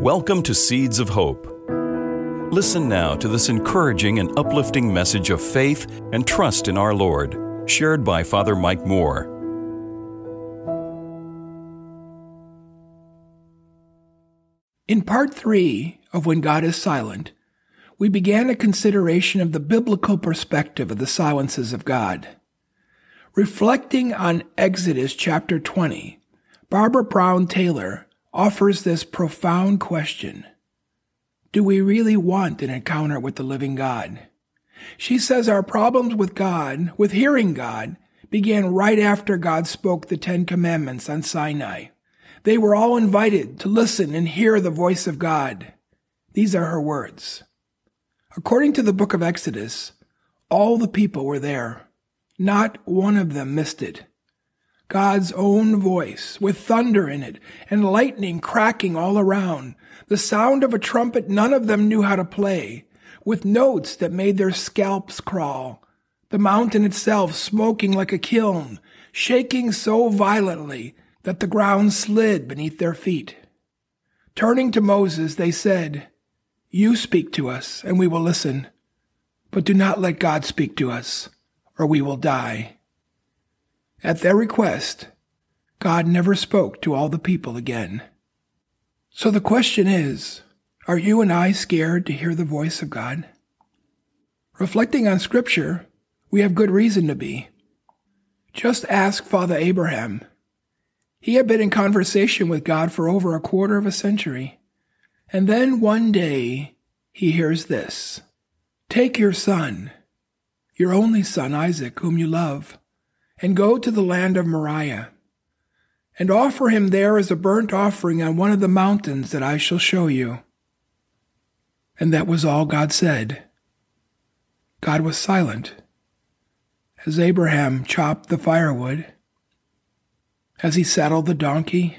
Welcome to Seeds of Hope. Listen now to this encouraging and uplifting message of faith and trust in our Lord, shared by Father Mike Moore. In part three of When God is Silent, we began a consideration of the biblical perspective of the silences of God. Reflecting on Exodus chapter 20, Barbara Brown Taylor offers this profound question Do we really want an encounter with the living God? She says our problems with God, with hearing God, began right after God spoke the Ten Commandments on Sinai. They were all invited to listen and hear the voice of God. These are her words. According to the book of Exodus, all the people were there. Not one of them missed it. God's own voice, with thunder in it and lightning cracking all around, the sound of a trumpet none of them knew how to play, with notes that made their scalps crawl, the mountain itself smoking like a kiln, shaking so violently that the ground slid beneath their feet. Turning to Moses, they said, You speak to us, and we will listen, but do not let God speak to us, or we will die. At their request, God never spoke to all the people again. So the question is, are you and I scared to hear the voice of God? Reflecting on scripture, we have good reason to be. Just ask Father Abraham. He had been in conversation with God for over a quarter of a century. And then one day he hears this. Take your son, your only son Isaac, whom you love, and go to the land of Moriah, and offer him there as a burnt offering on one of the mountains that I shall show you. And that was all God said. God was silent as Abraham chopped the firewood, as he saddled the donkey,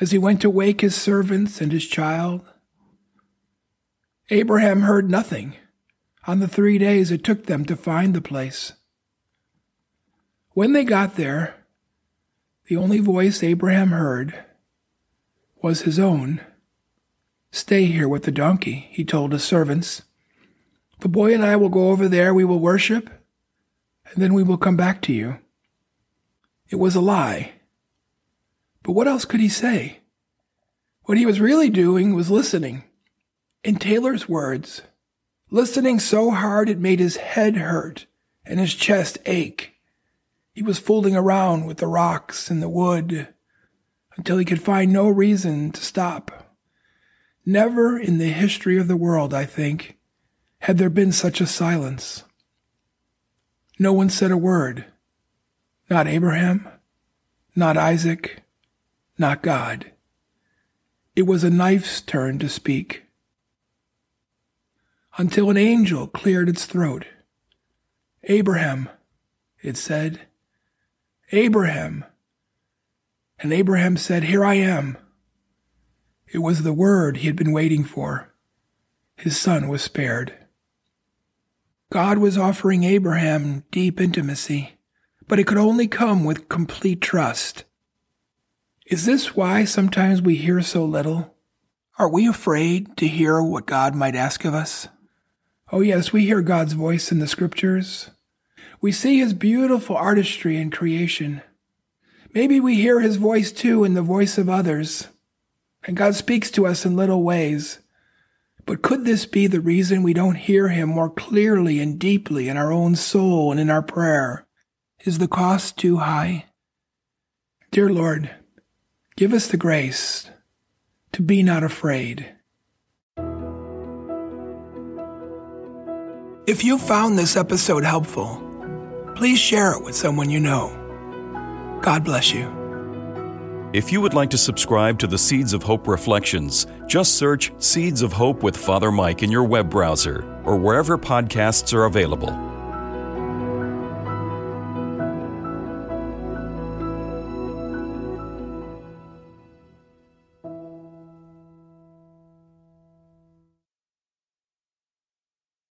as he went to wake his servants and his child. Abraham heard nothing on the three days it took them to find the place. When they got there, the only voice Abraham heard was his own. Stay here with the donkey, he told his servants. The boy and I will go over there, we will worship, and then we will come back to you. It was a lie. But what else could he say? What he was really doing was listening. In Taylor's words, listening so hard it made his head hurt and his chest ache. He was fooling around with the rocks and the wood until he could find no reason to stop. Never in the history of the world, I think, had there been such a silence. No one said a word. Not Abraham, not Isaac, not God. It was a knife's turn to speak. Until an angel cleared its throat. Abraham, it said, Abraham. And Abraham said, Here I am. It was the word he had been waiting for. His son was spared. God was offering Abraham deep intimacy, but it could only come with complete trust. Is this why sometimes we hear so little? Are we afraid to hear what God might ask of us? Oh, yes, we hear God's voice in the scriptures, we see his beautiful artistry in creation. Maybe we hear his voice too in the voice of others. And God speaks to us in little ways. But could this be the reason we don't hear him more clearly and deeply in our own soul and in our prayer? Is the cost too high? Dear Lord, give us the grace to be not afraid. If you found this episode helpful, please share it with someone you know. God bless you. If you would like to subscribe to the Seeds of Hope Reflections, just search Seeds of Hope with Father Mike in your web browser or wherever podcasts are available.